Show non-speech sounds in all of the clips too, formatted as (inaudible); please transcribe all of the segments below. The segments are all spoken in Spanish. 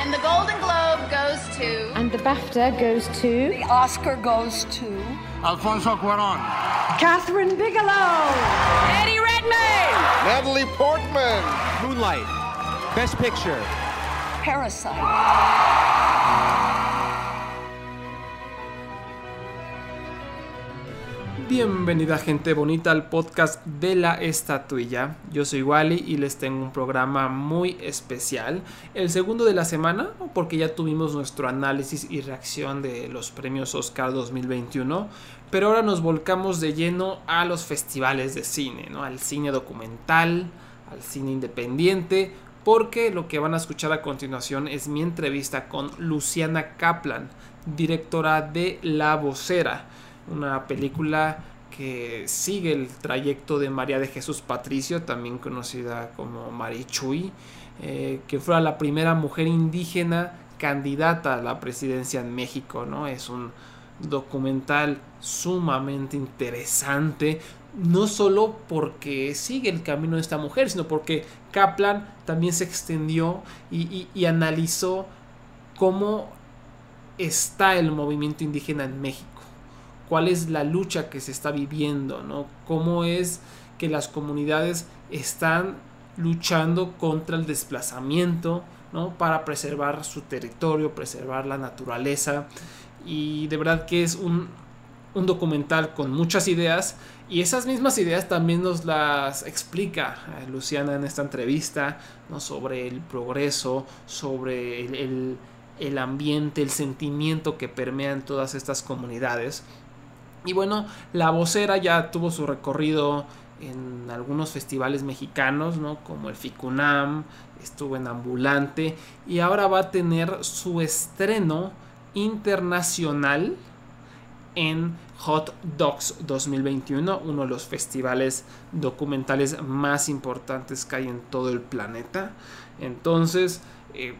And the Golden Globe goes to. And the BAFTA goes to. The Oscar goes to. Alfonso Cuaron. Catherine Bigelow. Eddie Redmayne. Natalie Portman. Moonlight. Best Picture. Parasite. Bienvenida gente bonita al podcast de la estatuilla. Yo soy Wally y les tengo un programa muy especial. El segundo de la semana, porque ya tuvimos nuestro análisis y reacción de los premios Oscar 2021. Pero ahora nos volcamos de lleno a los festivales de cine, ¿no? Al cine documental, al cine independiente. Porque lo que van a escuchar a continuación es mi entrevista con Luciana Kaplan, directora de La Vocera una película que sigue el trayecto de María de Jesús Patricio, también conocida como Marichuy, eh, que fue la primera mujer indígena candidata a la presidencia en México, ¿no? Es un documental sumamente interesante, no solo porque sigue el camino de esta mujer, sino porque Kaplan también se extendió y, y analizó cómo está el movimiento indígena en México cuál es la lucha que se está viviendo, ¿no? Cómo es que las comunidades están luchando contra el desplazamiento, ¿no? Para preservar su territorio, preservar la naturaleza. Y de verdad que es un, un documental con muchas ideas y esas mismas ideas también nos las explica eh, Luciana en esta entrevista, ¿no? Sobre el progreso, sobre el, el, el ambiente, el sentimiento que permea en todas estas comunidades. Y bueno, la vocera ya tuvo su recorrido en algunos festivales mexicanos, ¿no? Como el FICUNAM, estuvo en Ambulante y ahora va a tener su estreno internacional en Hot Dogs 2021, uno de los festivales documentales más importantes que hay en todo el planeta. Entonces, eh,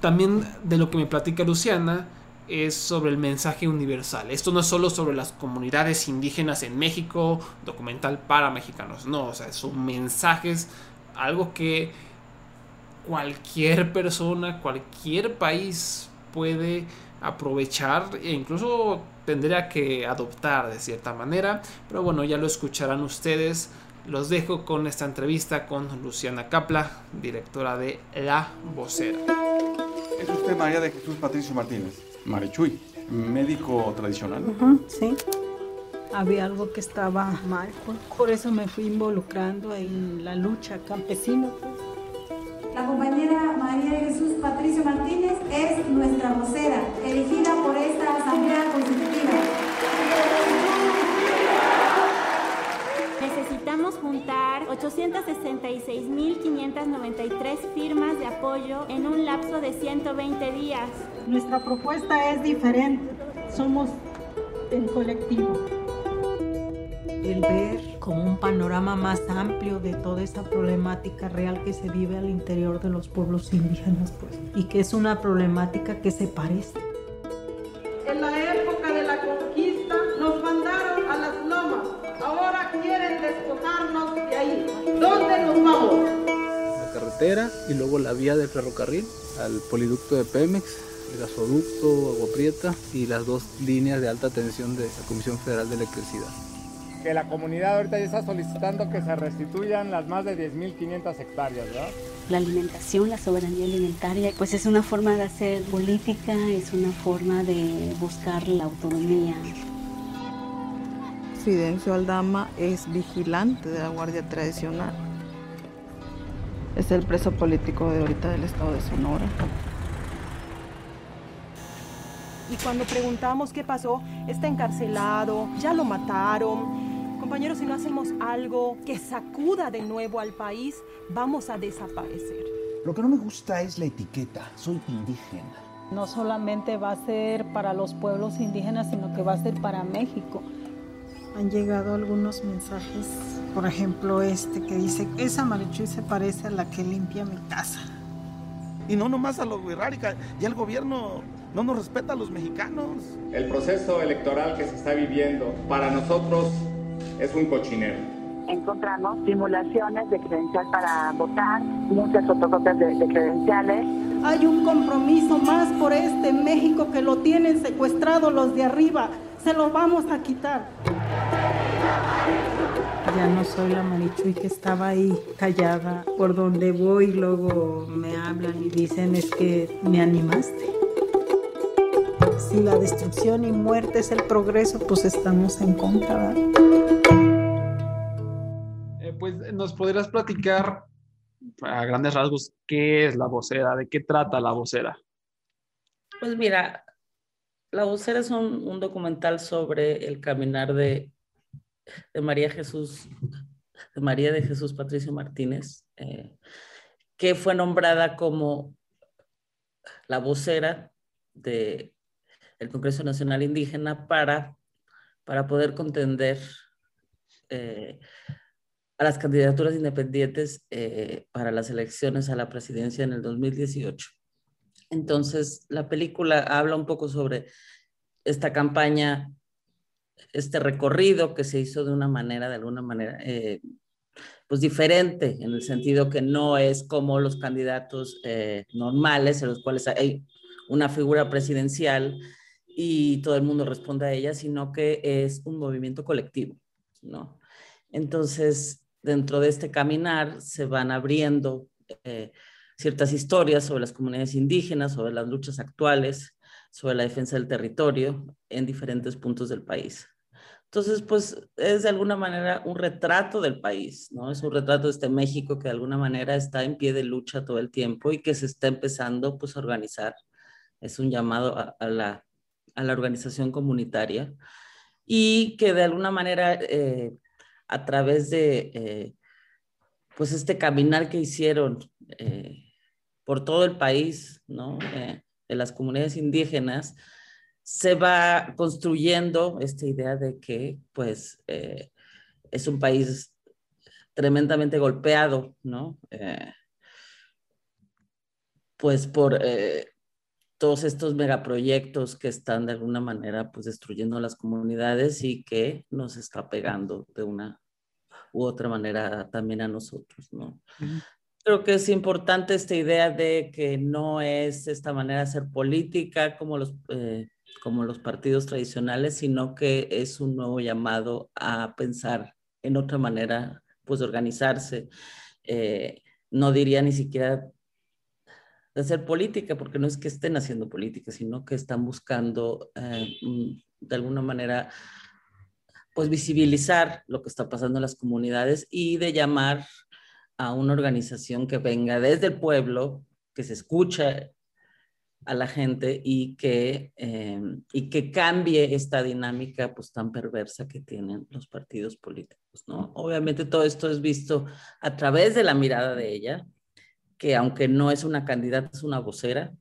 también de lo que me platica Luciana, es sobre el mensaje universal. Esto no es solo sobre las comunidades indígenas en México, documental para mexicanos, no, o sea, son mensajes, algo que cualquier persona, cualquier país puede aprovechar e incluso tendría que adoptar de cierta manera, pero bueno, ya lo escucharán ustedes. Los dejo con esta entrevista con Luciana Capla, directora de La Vocera. Es usted María de Jesús Patricio Martínez. Marichuy, médico tradicional. sí. Había algo que estaba mal, pues. por eso me fui involucrando en la lucha campesina. Pues. La compañera María Jesús Patricio Martínez es nuestra vocera, elegida por esta Asamblea Constitutiva. Necesitamos juntar 866.593 firmas de apoyo en un lapso de 120 días. Nuestra propuesta es diferente. Somos el colectivo. El ver como un panorama más amplio de toda esa problemática real que se vive al interior de los pueblos indígenas, pues, y que es una problemática que se parece. Y luego la vía de ferrocarril al poliducto de Pemex el gasoducto, Agua Prieta y las dos líneas de alta tensión de la Comisión Federal de Electricidad. Que la comunidad ahorita ya está solicitando que se restituyan las más de 10.500 hectáreas, ¿verdad? La alimentación, la soberanía alimentaria, pues es una forma de hacer política, es una forma de buscar la autonomía. Fidencio Aldama es vigilante de la Guardia Tradicional. Es el preso político de ahorita del estado de Sonora. Y cuando preguntamos qué pasó, está encarcelado, ya lo mataron. Compañeros, si no hacemos algo que sacuda de nuevo al país, vamos a desaparecer. Lo que no me gusta es la etiqueta, soy indígena. No solamente va a ser para los pueblos indígenas, sino que va a ser para México. Han llegado algunos mensajes, por ejemplo este que dice, esa marichuy se parece a la que limpia mi casa. Y no nomás a los Wirrárica, ya el gobierno no nos respeta a los mexicanos. El proceso electoral que se está viviendo para nosotros es un cochinero. Encontramos simulaciones de credencial para votar, muchas fotocopias de, de credenciales. Hay un compromiso más por este México que lo tienen secuestrado los de arriba. Se lo vamos a quitar. Ya no soy la Marichuy que estaba ahí callada. Por donde voy luego me hablan y dicen es que me animaste. Si la destrucción y muerte es el progreso, pues estamos en contra. Eh, pues nos podrías platicar a grandes rasgos qué es la vocera, de qué trata la vocera. Pues mira, la vocera es un, un documental sobre el caminar de, de, María Jesús, de María de Jesús Patricio Martínez, eh, que fue nombrada como la vocera de el Congreso Nacional Indígena para, para poder contender eh, a las candidaturas independientes eh, para las elecciones a la presidencia en el 2018. Entonces, la película habla un poco sobre esta campaña, este recorrido que se hizo de una manera, de alguna manera, eh, pues diferente, en el sentido que no es como los candidatos eh, normales, en los cuales hay una figura presidencial y todo el mundo responde a ella, sino que es un movimiento colectivo, ¿no? Entonces, dentro de este caminar se van abriendo eh, ciertas historias sobre las comunidades indígenas, sobre las luchas actuales, sobre la defensa del territorio en diferentes puntos del país. Entonces, pues es de alguna manera un retrato del país, ¿no? Es un retrato de este México que de alguna manera está en pie de lucha todo el tiempo y que se está empezando pues a organizar. Es un llamado a, a la, a la organización comunitaria y que de alguna manera eh, a través de eh, pues este caminar que hicieron eh, por todo el país, ¿no? Eh, de las comunidades indígenas, se va construyendo esta idea de que pues eh, es un país tremendamente golpeado, ¿no? Eh, pues por eh, todos estos megaproyectos que están de alguna manera pues destruyendo las comunidades y que nos está pegando de una u otra manera también a nosotros, ¿no? Creo que es importante esta idea de que no es esta manera de hacer política como los, eh, como los partidos tradicionales, sino que es un nuevo llamado a pensar en otra manera pues, de organizarse. Eh, no diría ni siquiera de hacer política, porque no es que estén haciendo política, sino que están buscando eh, de alguna manera pues visibilizar lo que está pasando en las comunidades y de llamar a una organización que venga desde el pueblo, que se escuche a la gente y que, eh, y que cambie esta dinámica pues tan perversa que tienen los partidos políticos, ¿no? Obviamente todo esto es visto a través de la mirada de ella, que aunque no es una candidata, es una vocera,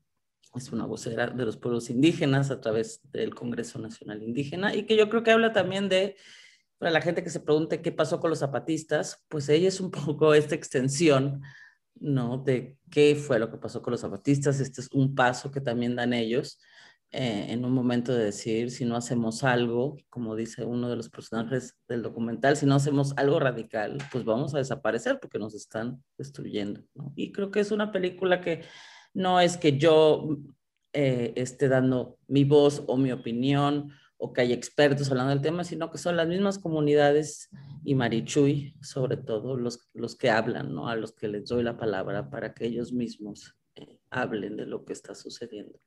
es una vocera de los pueblos indígenas a través del Congreso Nacional Indígena y que yo creo que habla también de para la gente que se pregunte qué pasó con los zapatistas, pues ella es un (laughs) poco esta extensión, ¿no? De qué fue lo que pasó con los zapatistas. Este es un paso que también dan ellos eh, en un momento de decir, si no hacemos algo, como dice uno de los personajes del documental, si no hacemos algo radical, pues vamos a desaparecer porque nos están destruyendo. Y creo que es una película que no es que yo eh, esté dando mi voz o mi opinión o que hay expertos hablando del tema, sino que son las mismas comunidades y Marichuy, sobre todo, los, los que hablan, ¿no? A los que les doy la palabra para que ellos mismos eh, hablen de lo que está sucediendo.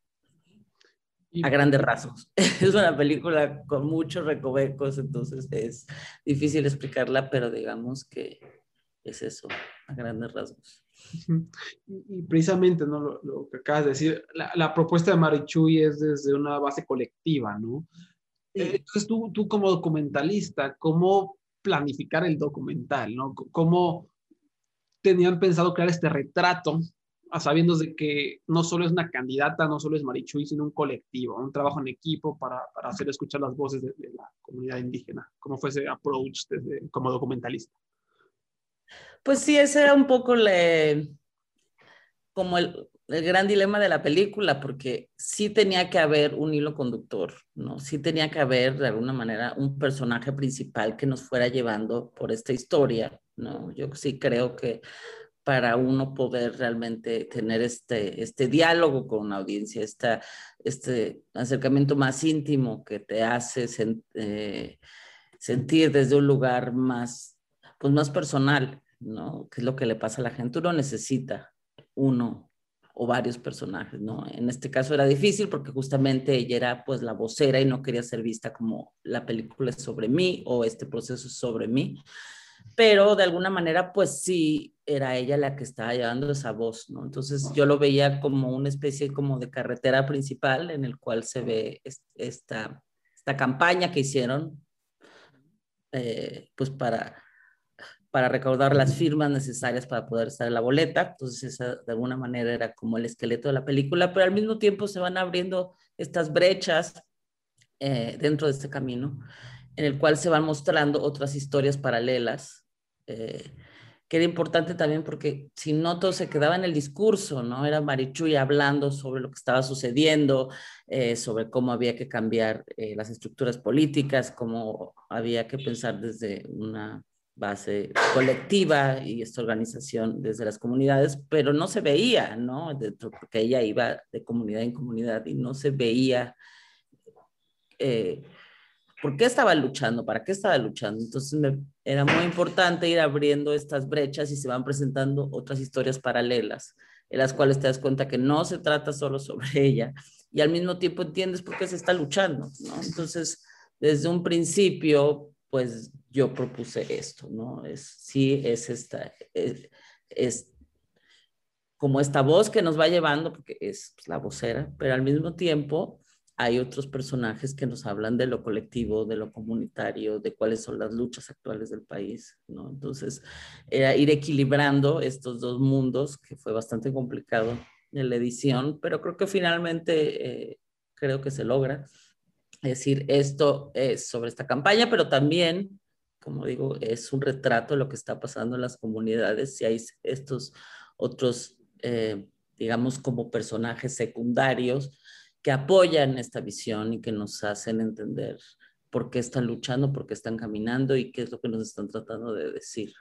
A grandes rasgos. (laughs) Es una película con muchos recovecos, entonces es difícil explicarla, pero digamos que es eso, a grandes rasgos. Y, precisamente, ¿no? Lo, lo, que acabas de decir, la, la propuesta de Marichuy es desde una base colectiva, ¿no? Entonces tú, tú como documentalista, ¿cómo planificar el documental? ¿no? ¿Cómo tenían pensado crear este retrato, a sabiendo de que no solo es una candidata, no solo es Marichuy, sino un colectivo, un trabajo en equipo para, para hacer escuchar las voces de, de, la comunidad indígena? ¿Cómo fue ese approach desde, como documentalista? Pues sí, ese era un poco le, como el, el gran dilema de la película, porque sí tenía que haber un hilo conductor, ¿no? Sí tenía que haber de alguna manera un personaje principal que nos fuera llevando por esta historia, ¿no? Yo sí creo que para uno poder realmente tener este, este diálogo con una audiencia, esta, este acercamiento más íntimo que te hace eh, sentir desde un lugar más, pues más personal, ¿no? Que es lo que le pasa a la gente. Uno necesita uno o varios personajes, ¿no? En este caso era difícil porque justamente ella era pues la vocera y no quería ser vista como la película es sobre mí o este proceso es sobre mí pero de alguna manera, pues sí, era ella la que estaba llevando esa voz, ¿no? Entonces yo lo veía como una especie como de carretera principal en el cual se ve esta, esta campaña que hicieron, eh, pues para, para recaudar las firmas necesarias para poder estar en la boleta. Entonces esa de alguna manera era como el esqueleto de la película, pero al mismo tiempo se van abriendo estas brechas eh, dentro de este camino en el cual se van mostrando otras historias paralelas, eh, que era importante también porque si no todo se quedaba en el discurso, ¿no? Era Marichuy hablando sobre lo que estaba sucediendo, eh, sobre cómo había que cambiar eh, las estructuras políticas, cómo había que pensar desde una base colectiva y esta organización desde las comunidades, pero no se veía, ¿no? porque ella iba de comunidad en comunidad y no se veía por qué estaba luchando, para qué estaba luchando. Entonces era muy importante ir abriendo estas brechas y se van presentando otras historias paralelas, en las cuales te das cuenta que no se trata solo sobre ella y al mismo tiempo entiendes por qué se está luchando, ¿no? Entonces, desde un principio, pues yo propuse esto, ¿no? Es, sí, es esta, es, como esta voz que nos va llevando, porque es la vocera, pero al mismo tiempo hay otros personajes que nos hablan de lo colectivo, de lo comunitario, de cuáles son las luchas actuales del país, ¿no? Entonces, era ir equilibrando estos dos mundos, que fue bastante complicado en la edición, pero creo que finalmente eh, creo que se logra. Decir, esto es sobre esta campaña, pero también, como digo, es un retrato de lo que está pasando en las comunidades, si hay estos otros, eh, digamos, como personajes secundarios, que apoyan esta visión y que nos hacen entender por qué están luchando, por qué están caminando y qué es lo que nos están tratando de decir.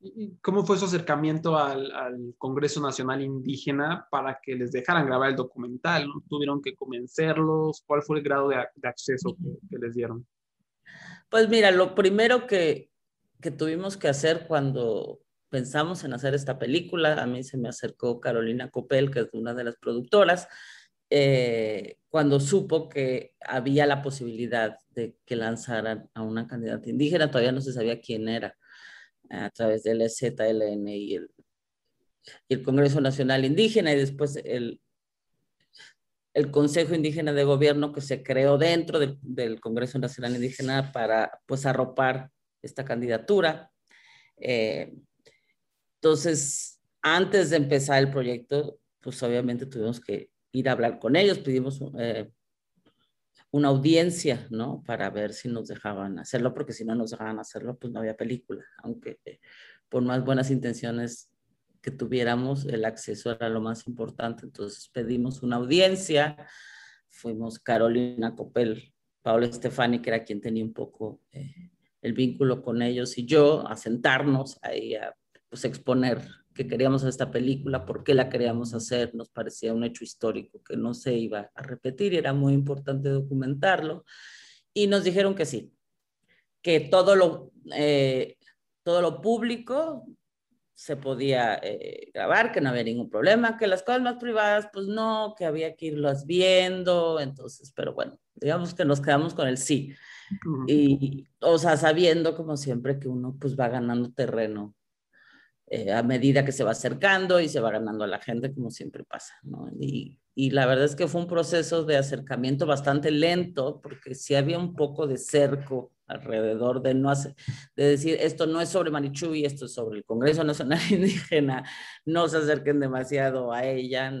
¿Y cómo fue su acercamiento al, Congreso Nacional Indígena para que les dejaran grabar el documental? ¿Tuvieron que convencerlos? ¿Cuál fue el grado de, acceso que, les dieron? Pues mira, lo primero que, que tuvimos que hacer cuando pensamos en hacer esta película, a mí se me acercó Carolina Copel, que es una de las productoras, eh, cuando supo que había la posibilidad de que lanzaran a una candidata indígena, todavía no se sabía quién era, a través del ZLN y el, el Congreso Nacional Indígena y después el, el Consejo Indígena de Gobierno que se creó dentro del, Congreso Nacional Indígena para pues arropar esta candidatura. Eh, entonces, antes de empezar el proyecto, pues obviamente tuvimos que ir a hablar con ellos, pedimos eh, una audiencia, ¿no? Para ver si nos dejaban hacerlo, porque si no nos dejaban hacerlo, pues no había película, aunque eh, por más buenas intenciones que tuviéramos, el acceso era lo más importante. Entonces pedimos una audiencia, fuimos Carolina Copel, Paula Estefani, que era quien tenía un poco eh, el vínculo con ellos, y yo a sentarnos ahí a pues, exponer que queríamos esta película, por qué la queríamos hacer, nos parecía un hecho histórico que no se iba a repetir era muy importante documentarlo. Y nos dijeron que sí, que todo lo, eh, todo lo público se podía eh, grabar, que no había ningún problema, que las cosas más privadas, pues no, que había que irlas viendo, entonces, pero bueno, digamos que nos quedamos con el sí. Y, o sea, sabiendo como siempre que uno pues va ganando terreno eh, a medida que se va acercando y se va ganando a la gente, como siempre pasa, ¿no? Y, y, la verdad es que fue un proceso de acercamiento bastante lento, porque sí había un poco de cerco alrededor de no hacer, de decir, esto no es sobre Marichuy, esto es sobre el Congreso Nacional (laughs) Indígena, no se acerquen demasiado a ella,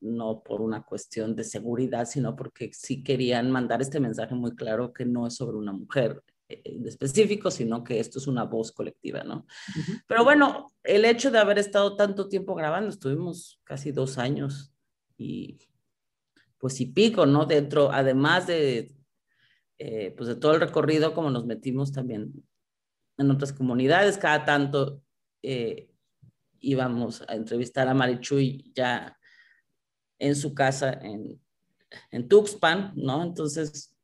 no por una cuestión de seguridad, sino porque sí querían mandar este mensaje muy claro que no es sobre una mujer, en específico, sino que esto es una voz colectiva, ¿no? Pero bueno, el hecho de haber estado tanto tiempo grabando, estuvimos casi dos años y pues y pico, ¿no? Dentro, además de, eh, pues de todo el recorrido, como nos metimos también en otras comunidades, cada tanto eh, íbamos a entrevistar a Marichuy ya en su casa en, en Tuxpan, ¿no? Entonces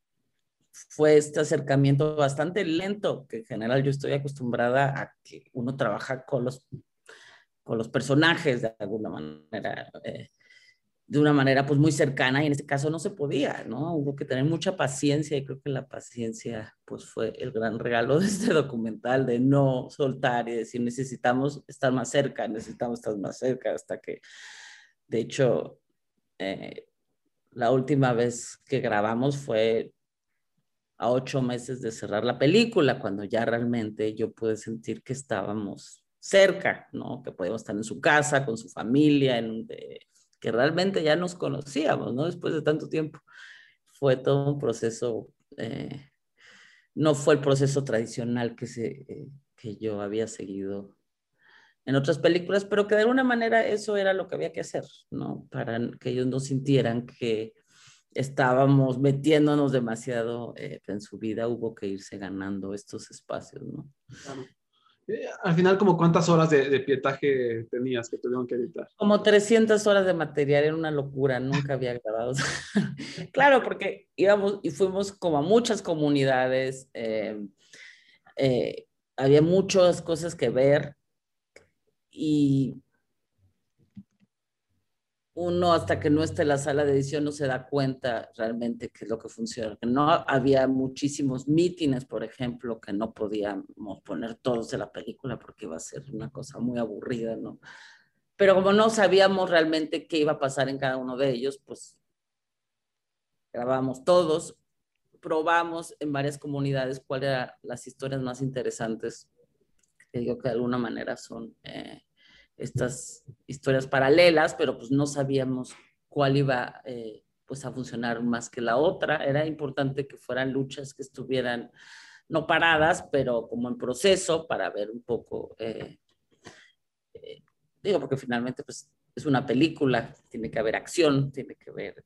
fue este acercamiento bastante lento, que en general yo estoy acostumbrada a que uno trabaja con los, con los personajes de alguna manera, eh, de una manera pues muy cercana y en este caso no se podía, ¿no? Hubo que tener mucha paciencia y creo que la paciencia pues fue el gran regalo de este documental, de no soltar y decir necesitamos estar más cerca, necesitamos estar más cerca hasta que, de hecho, eh, la última vez que grabamos fue a ocho meses de cerrar la película, cuando ya realmente yo pude sentir que estábamos cerca, ¿no? Que podíamos estar en su casa, con su familia, en, que realmente ya nos conocíamos, ¿no? Después de tanto tiempo. Fue todo un proceso, eh, no fue el proceso tradicional que, se, eh, que yo había seguido en otras películas, pero que de alguna manera eso era lo que había que hacer, ¿no? Para que ellos no sintieran que estábamos metiéndonos demasiado eh, en su vida, hubo que irse ganando estos espacios, ¿no? Eh, al final, como cuántas horas de, pietaje tenías que tuvieron que editar? Como 300 horas de material, era una locura, nunca había grabado. (laughs) claro, porque íbamos y fuimos como a muchas comunidades, eh, había muchas cosas que ver y uno hasta que no esté en la sala de edición no se da cuenta realmente qué es lo que funciona. No había muchísimos mítines, por ejemplo, que no podíamos poner todos de la película porque iba a ser una cosa muy aburrida, ¿no? Pero como no sabíamos realmente qué iba a pasar en cada uno de ellos, pues grabamos todos, probamos en varias comunidades cuáles eran las historias más interesantes, que digo que de alguna manera son... Eh, estas historias paralelas, pero pues no sabíamos cuál iba eh, pues a funcionar más que la otra. Era importante que fueran luchas que estuvieran no paradas, pero como en proceso para ver un poco, eh, eh, digo, porque finalmente pues es una película, tiene que haber acción, tiene que haber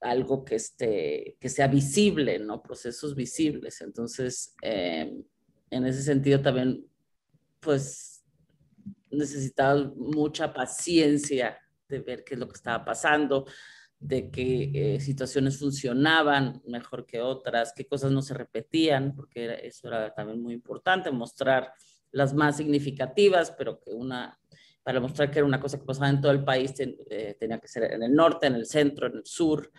algo que, esté, que sea visible, ¿no? Procesos visibles. Entonces, en ese sentido también, pues necesitaba mucha paciencia de ver qué es lo que estaba pasando, de qué eh, situaciones funcionaban mejor que otras, qué cosas no se repetían, porque eso era también muy importante, mostrar las más significativas, pero que una, para mostrar que era una cosa que pasaba en todo el país, eh, tenía que ser en el norte, en el centro, en el sur,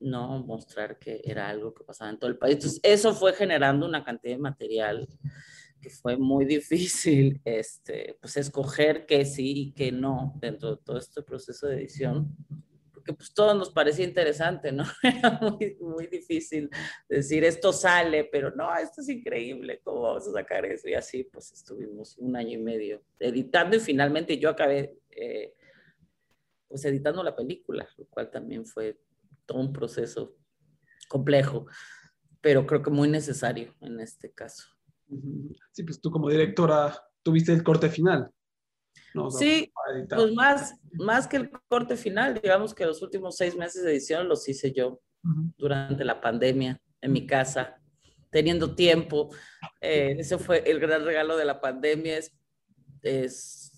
no mostrar que era algo que pasaba en todo el país. Entonces, eso fue generando una cantidad de material que fue muy difícil (laughs) este, pues escoger qué sí y qué no dentro de todo este proceso de edición, porque pues todo nos parecía interesante, ¿no? (laughs) Era muy, muy difícil decir esto sale, pero no, esto es increíble, ¿cómo vamos a sacar eso? Y así pues estuvimos un año y medio editando y finalmente yo acabé eh, pues editando la película, lo cual también fue todo un proceso complejo, pero creo que muy necesario en este caso. Sí, pues tú como directora tuviste el corte final. sí, pues más, más que el corte final, digamos que los últimos seis meses de edición los hice yo durante la pandemia en mi casa, teniendo tiempo. Eh, ese fue el gran regalo de la pandemia, es, es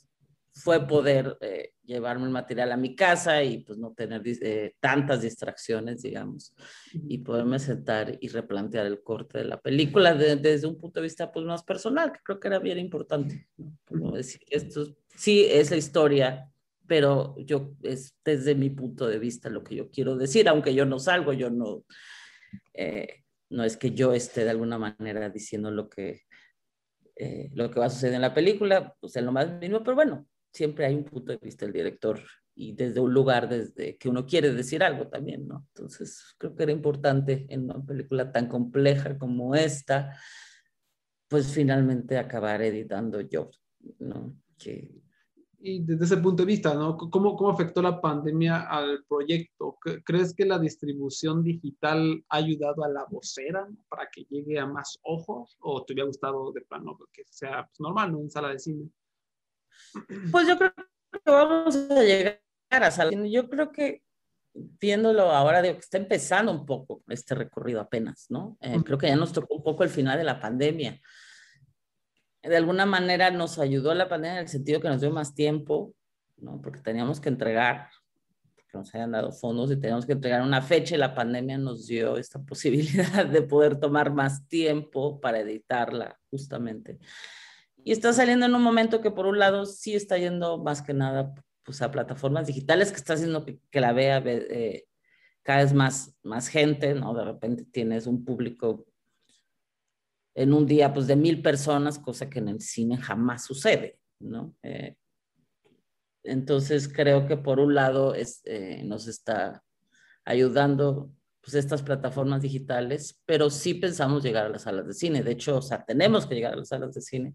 fue poder eh, llevarme el material a mi casa y pues no tener eh, tantas distracciones, digamos, y poderme sentar y replantear el corte de la película desde un punto de vista pues más personal, que creo que era bien importante, Como decir, esto sí es la historia, pero yo es desde mi punto de vista lo que yo quiero decir, aunque yo no salgo, yo no, eh, no es que yo esté de alguna manera diciendo lo que, eh, lo que va a suceder en la película, pues en lo más mínimo, pero bueno, siempre hay un punto de vista del director y desde un lugar desde que uno quiere decir algo también, ¿no? Entonces, creo que era importante en una película tan compleja como esta, pues finalmente acabar editando yo, ¿no? Que... Y desde ese punto de vista, ¿no? ¿Cómo, ¿Cómo afectó la pandemia al proyecto? ¿Crees que la distribución digital ha ayudado a la vocera para que llegue a más ojos? ¿O te hubiera gustado de plano que sea pues, normal, ¿no? En sala de cine. Pues yo creo que vamos a llegar a salir. Yo creo que viéndolo ahora, digo que está empezando un poco este recorrido apenas, ¿no? Eh, creo que ya nos tocó un poco el final de la pandemia. de alguna manera nos ayudó la pandemia en el sentido que nos dio más tiempo, ¿no? Porque teníamos que entregar, que nos hayan dado fondos y teníamos que entregar una fecha y la pandemia nos dio esta (laughs) posibilidad de poder tomar más tiempo para editarla, justamente. Y está saliendo en un momento que por un lado sí está yendo más que nada pues, a plataformas digitales, que está haciendo que, la vea eh, cada vez más, más gente, ¿no? De repente tienes un público en un día pues de mil personas, cosa que en el cine jamás sucede, ¿no? Eh, entonces creo que por un lado eh, nos está ayudando pues estas plataformas digitales, pero sí pensamos llegar a las salas de cine. De hecho, o sea, tenemos que llegar a las salas de cine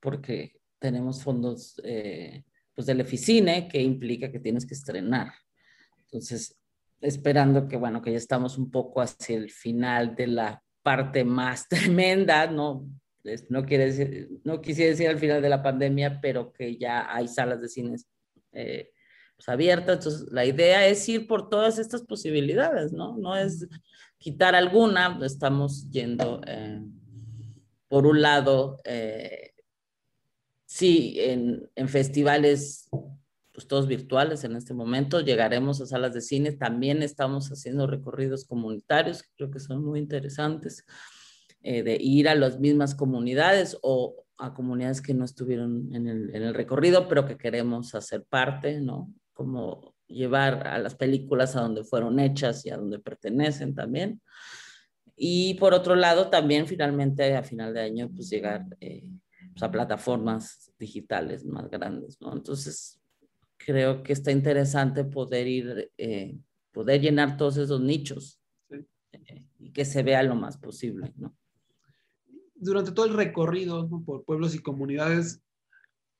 porque tenemos fondos eh, pues del Eficine que implica que tienes que estrenar. Entonces, esperando que, bueno, que ya estamos un poco hacia el final de la parte más (laughs) tremenda, no, no, quiere decir, no quisiera decir al final de la pandemia, pero que ya hay salas de cines eh, pues, abiertas. Entonces, la idea es ir por todas estas posibilidades, ¿no? No es quitar alguna, estamos yendo, eh, por un lado, eh, sí, en, en festivales pues todos virtuales en este momento, llegaremos a salas de cine, también estamos haciendo recorridos comunitarios, creo que son muy interesantes, eh, de ir a las mismas comunidades o a comunidades que no estuvieron en el, en el recorrido, pero que queremos hacer parte, ¿no? Como llevar a las películas a donde fueron hechas y a donde pertenecen también. Y por otro lado, también finalmente a final de año, pues llegar eh, pues, a plataformas digitales más grandes, ¿no? Entonces, creo que está interesante poder ir, eh, poder llenar todos esos nichos eh, y que se vea lo más posible, ¿no? Durante todo el recorrido por pueblos y comunidades,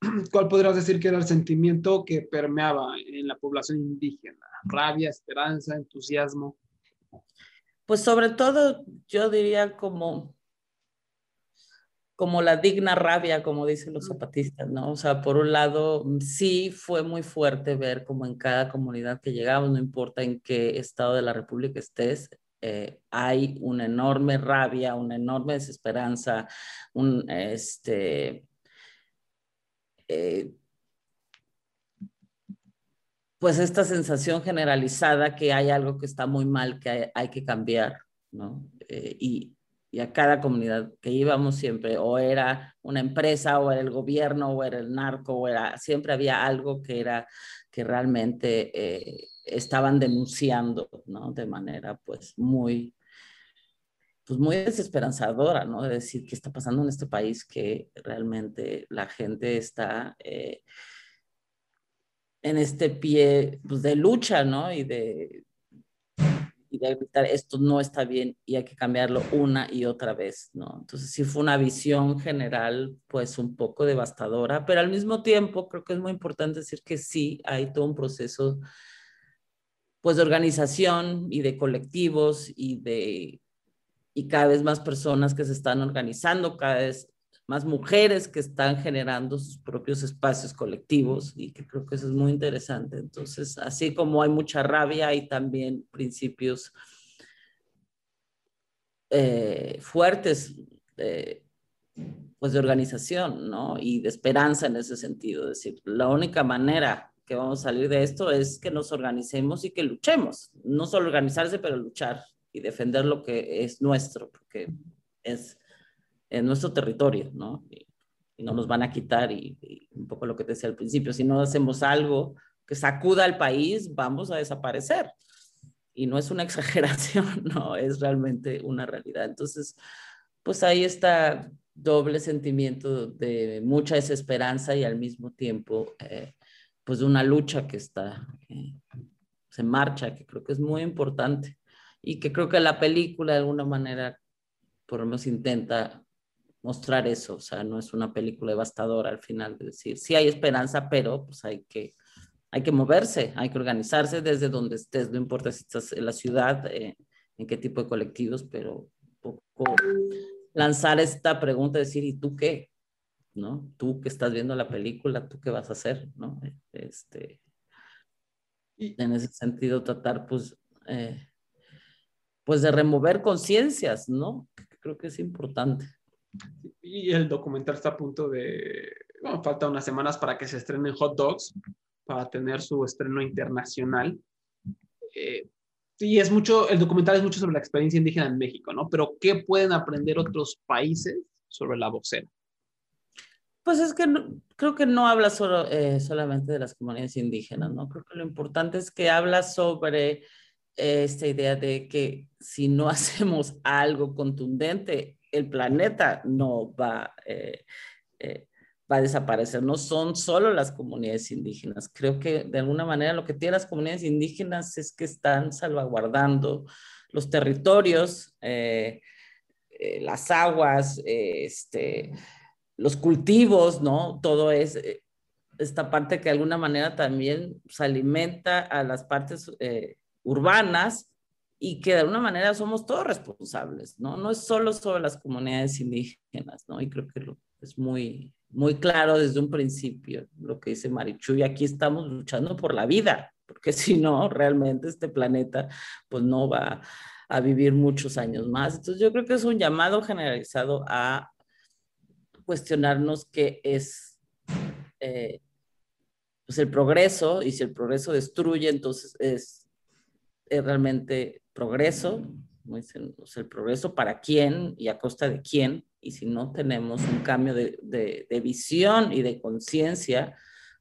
(clears throat) ¿cuál podrías decir que era el sentimiento que permeaba en la población indígena? ¿Rabia, esperanza, entusiasmo? Pues sobre todo yo diría como como la digna rabia, como dicen los zapatistas, ¿no? O sea, por un lado, sí fue muy fuerte ver como en cada comunidad que llegamos, no importa en qué estado de la República estés, eh, hay una enorme rabia, una enorme desesperanza, un, este, eh, pues esta sensación generalizada que hay algo que está muy mal, que hay, que cambiar, ¿no? Eh, y, y a cada comunidad que íbamos siempre, o era una empresa, o era el gobierno, o era el narco, o era, siempre había algo que era, que realmente eh, estaban denunciando, ¿no? De manera, pues, muy, pues, muy desesperanzadora, ¿no? De decir qué está pasando en este país, que realmente la gente está... Eh, en este pie pues, de lucha, ¿no? Y de, y de gritar esto no está bien y hay que cambiarlo una y otra vez, ¿no? Entonces sí fue una visión general pues un poco devastadora, pero al mismo tiempo creo que es muy importante decir que sí hay todo un proceso pues de organización y de colectivos y de y cada vez más personas que se están organizando, cada vez más mujeres que están generando sus propios espacios colectivos y que creo que eso es muy interesante. Entonces, así como hay mucha rabia, hay también principios eh, fuertes pues de organización, ¿no? Y de esperanza en ese sentido. Es decir, la única manera que vamos a salir de esto es que nos organicemos y que luchemos. No solo organizarse, pero luchar y defender lo que es nuestro, porque es en nuestro territorio, ¿no? Y, no nos van a quitar y, un poco lo que te decía al principio, si no hacemos algo que sacuda al país, vamos a desaparecer. Y no es una (laughs) exageración, no, es realmente una realidad. Entonces, pues ahí está doble sentimiento de mucha desesperanza y al mismo tiempo, eh, pues de una lucha que está, eh, se marcha, que creo que es muy importante y que creo que la película de alguna manera por lo menos intenta mostrar eso, o sea, no es una película devastadora al final, de decir, sí hay esperanza, pero pues hay que, hay que moverse, hay que organizarse desde donde estés, no importa si estás en la ciudad, eh, en qué tipo de colectivos, pero un poco lanzar esta pregunta, decir, ¿y tú qué? ¿No? Tú que estás viendo la película, ¿tú qué vas a hacer? ¿No? Este, en ese sentido, tratar, pues, eh, pues de remover conciencias, ¿no? Creo que es importante. Y el documental está a punto de, bueno, falta unas semanas para que se estrene Hot Dogs, para tener su estreno internacional. Eh, y es mucho, el documental es mucho sobre la experiencia indígena en México, ¿no? Pero ¿qué pueden aprender otros países sobre la vocera? Pues es que creo que no habla solo, eh, solamente de las comunidades indígenas, ¿no? Creo que lo importante es que habla sobre esta idea de que si no (laughs) hacemos algo contundente, el planeta no va, eh, va a desaparecer. No son solo las comunidades indígenas. Creo que de alguna manera lo que tienen las comunidades indígenas es que están salvaguardando los territorios, las aguas, este los cultivos, ¿no? Todo es eh, esta parte que de alguna manera también se alimenta a las partes eh, urbanas y que de alguna manera somos todos responsables, ¿no? No es solo sobre las comunidades indígenas, ¿no? Y creo que es muy, muy claro desde un principio lo que dice Marichuy, aquí estamos luchando por la vida, porque (laughs) si no, realmente este planeta pues no va a vivir muchos años más. Entonces yo creo que es un llamado generalizado a cuestionarnos qué es eh, pues el progreso y si el progreso destruye, entonces es, realmente progreso, el progreso para quién y a costa de quién, y si no tenemos un cambio de, de visión y de conciencia,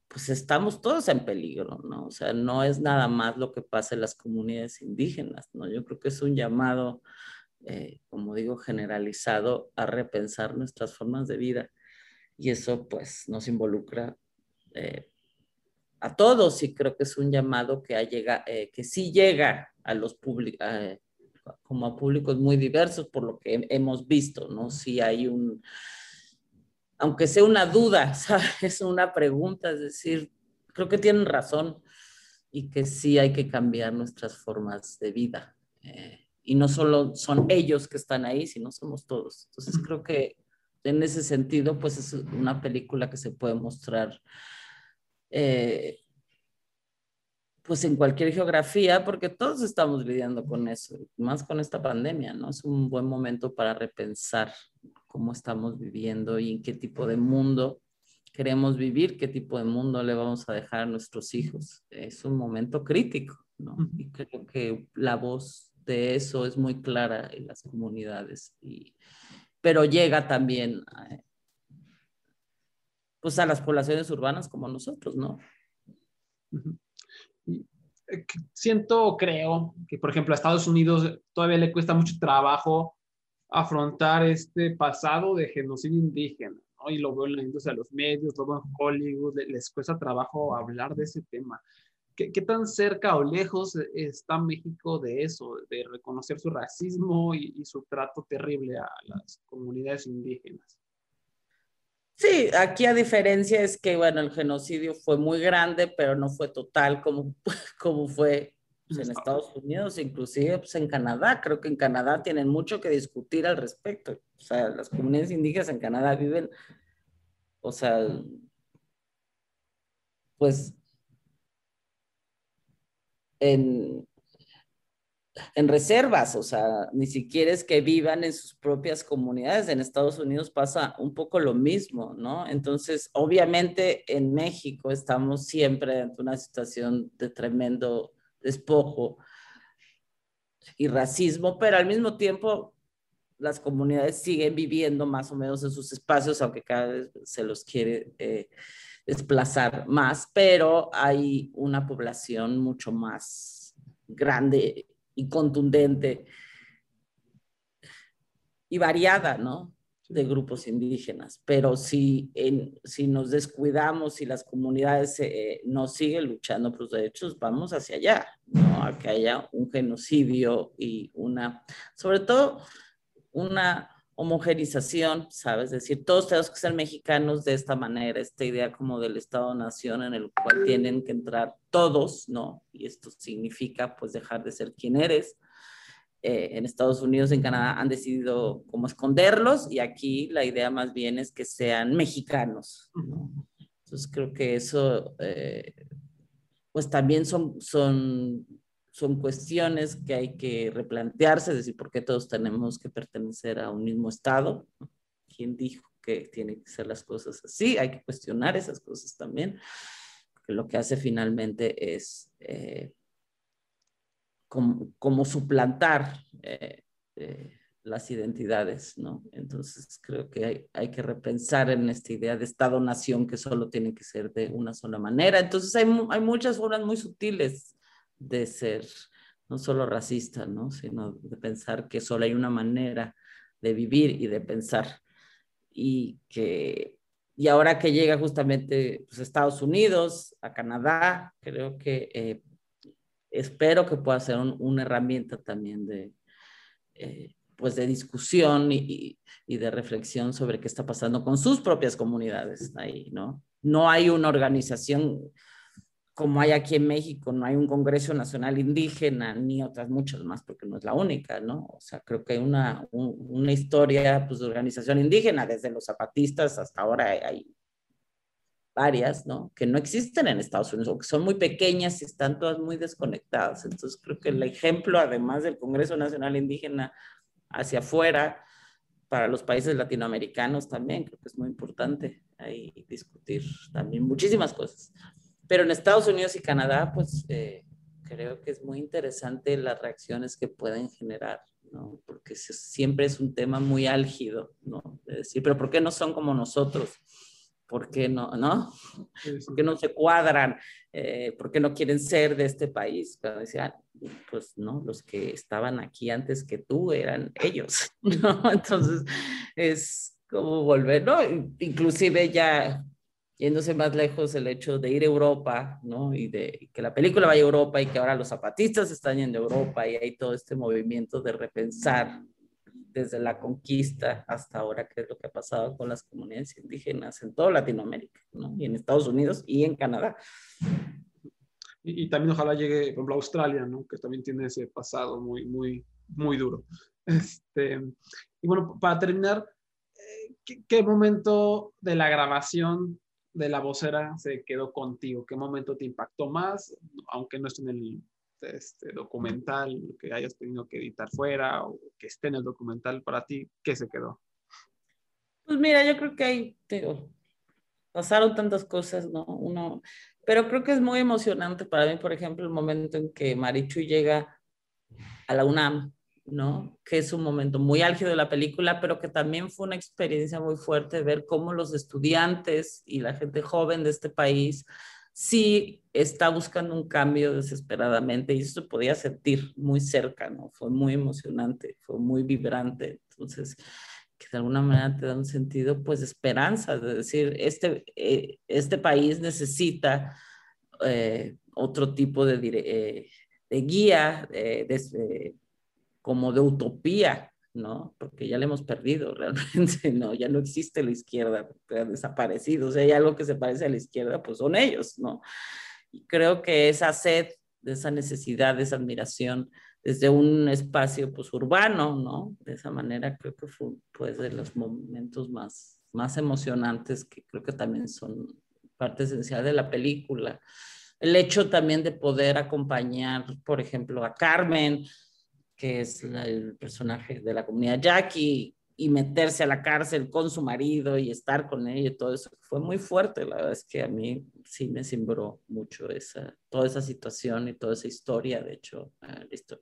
pues estamos todos en peligro, ¿no? O sea, no es nada más lo que pasa en las comunidades indígenas, ¿no? Yo creo que es un llamado eh, como digo, generalizado a repensar nuestras formas de vida. Y eso pues nos involucra eh, a todos y creo que es un llamado que, llega, eh, que sí llega a los públicos, como a públicos muy diversos por lo que hemos visto, ¿no? Si hay un, aunque sea una duda, (laughs) es una pregunta, es decir, creo que tienen razón y que sí hay que cambiar nuestras formas de vida y no solo son ellos que están ahí, sino somos todos. Entonces creo que en ese sentido, pues es una película que se puede mostrar eh, pues en cualquier geografía, porque todos estamos lidiando con eso, más con esta pandemia, ¿no? Es un buen momento para repensar cómo estamos viviendo y en qué tipo de mundo queremos vivir, qué tipo de mundo le vamos a dejar a nuestros hijos. Es un momento crítico, ¿no? Y creo que la voz de eso es muy clara en las comunidades, y, pero llega también a, pues a las poblaciones urbanas como nosotros, ¿no? Eh, siento, creo, que por ejemplo a Estados Unidos todavía le cuesta mucho trabajo afrontar este pasado de genocidio indígena, ¿no? Y lo veo en la industria de los medios, lo veo en Hollywood, les cuesta trabajo hablar de ese tema. ¿Qué, tan cerca o lejos está México de eso, de reconocer su racismo y, su trato terrible a las comunidades indígenas? Sí, aquí a diferencia es que, bueno, el genocidio fue muy grande, pero no fue total como, (laughs) como fue pues, en Estados Unidos, inclusive pues, en Canadá. Creo que en Canadá tienen mucho que discutir al respecto. O sea, las comunidades indígenas en Canadá viven, o sea, pues en, en reservas, o sea, ni siquiera es que vivan en sus propias comunidades. En Estados Unidos pasa un poco lo mismo, ¿no? Entonces, obviamente en México estamos siempre ante una situación de tremendo despojo y racismo, pero al mismo tiempo las comunidades siguen viviendo más o menos en sus espacios, aunque cada vez se los quiere eh, desplazar más, pero hay una población mucho más grande y contundente y variada, ¿no? De grupos indígenas. Pero si, si nos descuidamos y las comunidades eh, no siguen luchando por los derechos, vamos hacia allá, ¿no? A que haya un genocidio y una, sobre todo, una homogenización, ¿sabes? Es decir, todos tenemos que ser mexicanos de esta manera, esta idea como del Estado-Nación en el cual tienen que entrar todos, ¿no? Y esto significa pues dejar de ser quien eres. Eh, en Estados Unidos, en Canadá han decidido como esconderlos y aquí la idea más bien es que sean mexicanos, ¿no? Entonces creo que eso eh, pues también son, son son cuestiones que hay que replantearse, es decir, por qué todos tenemos que pertenecer a un mismo Estado. quién dijo que tienen que ser las cosas así, hay que cuestionar esas cosas también, lo que hace finalmente es eh, como, como, suplantar eh, eh, las identidades, ¿no? Entonces creo que hay, hay, que repensar en esta idea de Estado-nación que solo tiene que ser de una sola manera. Entonces hay, hay muchas formas muy sutiles de ser no solo racista, ¿no? Sino de pensar que solo hay una manera de vivir y de pensar. Y que y ahora que llega justamente pues, Estados Unidos, a Canadá, creo que eh, espero que pueda ser una herramienta también de, eh, pues de discusión y, y, de reflexión sobre qué está pasando con sus propias comunidades ahí, ¿no? No hay una organización como hay aquí en México, no hay un Congreso Nacional Indígena, ni otras muchas más, porque no es la única, ¿no? O sea, creo que hay una, una historia pues, de organización indígena, desde los zapatistas hasta ahora hay, varias, ¿no? Que no existen en Estados Unidos, o que son muy pequeñas y están todas muy desconectadas. Entonces, creo que el ejemplo, además del Congreso Nacional Indígena hacia afuera, para los países latinoamericanos también, creo que es muy importante ahí discutir también muchísimas cosas. Pero en Estados Unidos y Canadá, pues eh, creo que es muy interesante las reacciones que pueden generar, ¿no? Porque siempre es un tema muy álgido, ¿no? De decir, pero ¿por qué no son como nosotros? ¿Por qué no, no? ¿Por qué no se cuadran? Eh, ¿Por qué no quieren ser de este país? Pero decían, pues no, los que estaban aquí antes que tú eran ellos, (laughs) ¿no? Entonces es como volver, ¿no? Inclusive ya yéndose más lejos el hecho de ir a Europa, ¿no? Y de que la película vaya a Europa y que ahora los zapatistas están yendo a Europa y hay todo este movimiento de repensar desde la conquista hasta ahora qué es lo que ha pasado con las comunidades indígenas en toda Latinoamérica, ¿no? Y en Estados Unidos y en Canadá. Y, también ojalá llegue, por ejemplo, a Australia, ¿no? Que también tiene ese pasado muy, muy, muy duro. Este, y bueno, para terminar, eh, ¿qué, ¿qué momento de la grabación de la vocera se quedó contigo? ¿Qué momento te impactó más? Aunque no esté en el este, documental, que hayas tenido que editar fuera o que esté en el documental para ti, ¿qué se quedó? Pues mira, yo creo que ahí pasaron tantas cosas, ¿no? Uno, pero creo que es muy emocionante para mí, por ejemplo, el momento en que Marichu llega a la UNAM ¿no? Que es un momento muy álgido de la película, pero que también fue una experiencia muy fuerte ver cómo los estudiantes y la gente joven de este país sí está buscando un cambio desesperadamente y eso se podía sentir muy cerca, ¿no? Fue muy emocionante, fue muy vibrante. Entonces, que de alguna manera te da un sentido, pues, de esperanza, de decir, este, eh, este país necesita eh, otro tipo de, eh, de guía, de, como de utopía, ¿no? Porque ya le hemos perdido (laughs) realmente, ¿no? Ya no existe la izquierda, ha desaparecido. O sea, hay algo que se parece a la izquierda, pues son ellos, ¿no? Y creo que esa sed, de esa necesidad, de esa admiración, desde un espacio, pues, urbano, ¿no? De esa manera creo que fue, pues, de los momentos más, más emocionantes que creo que también son parte esencial de la película. El hecho también de poder acompañar, por ejemplo, a Carmen, que es el personaje de la comunidad Jackie, y meterse a la cárcel con su marido y estar con ella y todo eso fue muy fuerte. La verdad es que a mí sí me simbró mucho esa, toda esa situación y toda esa historia. De hecho, uh,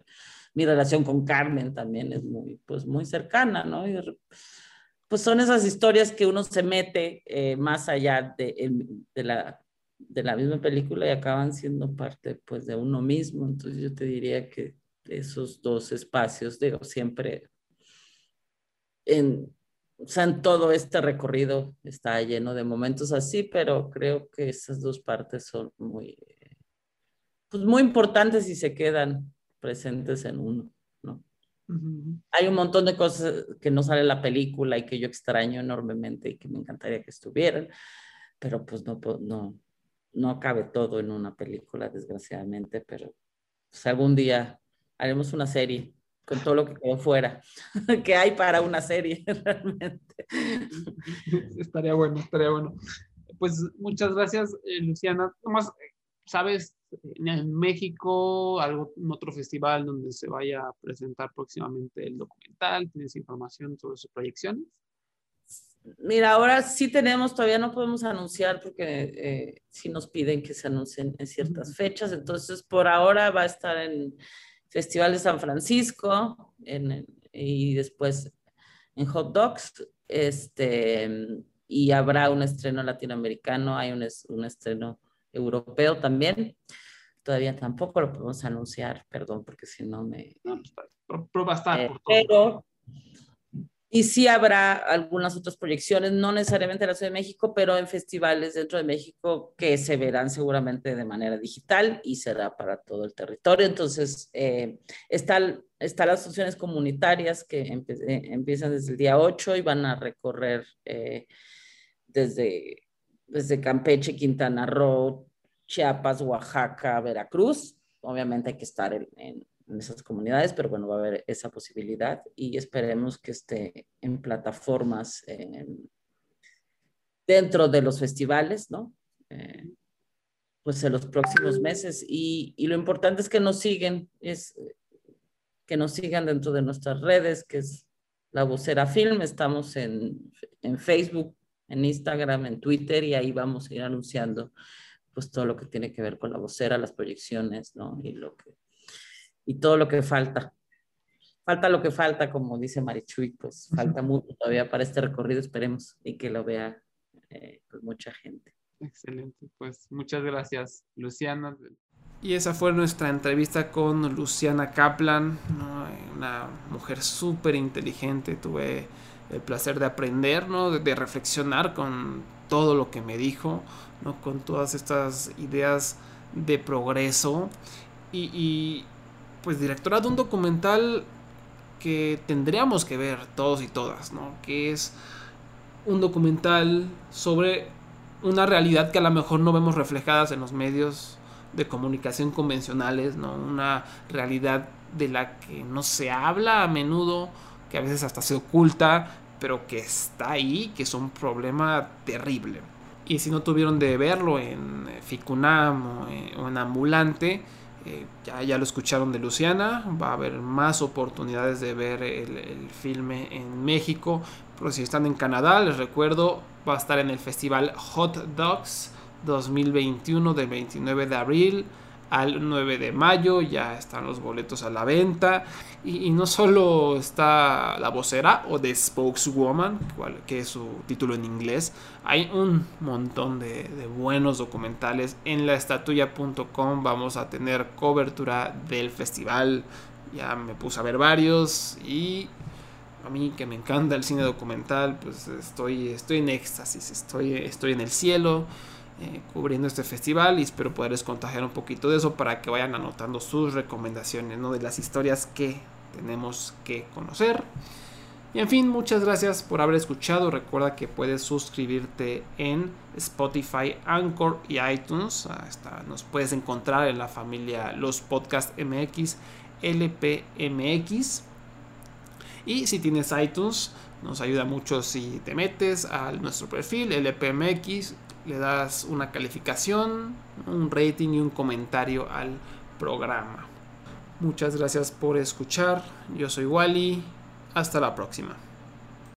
mi relación con Carmen también es muy, pues, muy cercana, ¿no? Y, pues son esas historias que uno se mete eh, más allá de, de, la, de la misma película y acaban siendo parte pues de uno mismo. Entonces yo te diría que esos dos espacios, digo, siempre en, o sea, en todo este recorrido está lleno de momentos así, pero creo que esas dos partes son muy, pues muy importantes y se quedan presentes en uno, ¿no? Hay un montón de cosas que no sale en la película y que yo extraño enormemente y que me encantaría que estuvieran, pero pues no, no, no cabe todo en una película, desgraciadamente, pero pues algún día haremos una serie con todo lo que quedó fuera, (laughs) que hay para una serie (laughs) realmente. (laughs) Estaría bueno, estaría bueno. Pues muchas gracias, eh, Luciana. Nomás, ¿sabes en México algún otro festival donde se vaya a presentar próximamente el documental? ¿Tienes información sobre sus proyecciones? Mira, ahora sí tenemos, todavía no podemos anunciar porque eh, sí nos piden que se anuncien en ciertas fechas. Entonces, por ahora va a estar en Festival de San Francisco y después en Hot Dogs. Este, y habrá un estreno latinoamericano, hay un, un estreno europeo también. Todavía tampoco lo podemos anunciar, perdón, porque si no me... No, pero va a estar por todo. Pero y sí habrá algunas otras proyecciones, no necesariamente en la Ciudad de México, pero en festivales dentro de México que se verán seguramente de manera digital y será para todo el territorio. Entonces, eh, están, las funciones comunitarias que eh, empiezan desde el día 8 y van a recorrer eh, desde, desde Campeche, Quintana Roo, Chiapas, Oaxaca, Veracruz. Obviamente hay que estar en esas comunidades, pero bueno, va a haber esa posibilidad y esperemos que esté en plataformas dentro de los festivales, ¿no? Eh, pues en los próximos meses. Y, y, lo importante es que nos siguen, es que nos sigan dentro de nuestras redes, que es La Vocera Film. Estamos en, en Facebook, en Instagram, en Twitter y ahí vamos a ir anunciando pues todo lo que tiene que ver con la vocera, las proyecciones, ¿no? Y lo que y todo lo que falta. Falta lo que falta, como dice Marichuy, pues falta mucho todavía para este recorrido, esperemos, y que lo vea eh, pues, mucha gente. Excelente, pues muchas gracias, Luciana. Y esa fue nuestra entrevista con Luciana Kaplan, una mujer súper inteligente. Tuve el placer de aprender, ¿no? de, reflexionar con todo lo que me dijo, ¿no? con todas estas ideas de progreso. y, pues directora de un documental que tendríamos que ver todos y todas, ¿no? Que es un documental sobre una realidad que a lo mejor no vemos reflejadas en los medios de comunicación convencionales, ¿no? Una realidad de la que no se habla a menudo, que a veces hasta se oculta, pero que está ahí, que es un problema terrible. Y si no tuvieron de verlo en Ficunam o en Ambulante, ya, ya, lo escucharon de Luciana, va a haber más oportunidades de ver el, el, filme en México, pero si están en Canadá, les recuerdo, va a estar en el festival Hot Dogs 2021 del 29 de abril al 9 de mayo, ya están los boletos a la venta. Y, no solo está La Vocera o The Spokeswoman, que es su título en inglés, hay un montón de, buenos documentales. En laestatuya.com vamos a tener cobertura del festival. Ya me puse a ver varios y a mí que me encanta el cine documental, pues estoy, estoy en éxtasis, estoy, estoy en el cielo. Eh, cubriendo este festival y espero poderles contagiar un poquito de eso para que vayan anotando sus recomendaciones, ¿no? De las historias que tenemos que conocer. Y en fin, muchas gracias por haber escuchado. Recuerda que puedes suscribirte en Spotify, Anchor y iTunes. nos puedes encontrar en la familia Los Podcast MX, LPMX. Y si tienes iTunes, nos ayuda mucho si te metes a nuestro perfil LPMX le das una calificación, un rating y un comentario al programa. Muchas gracias por escuchar. Yo soy Wally. Hasta la próxima.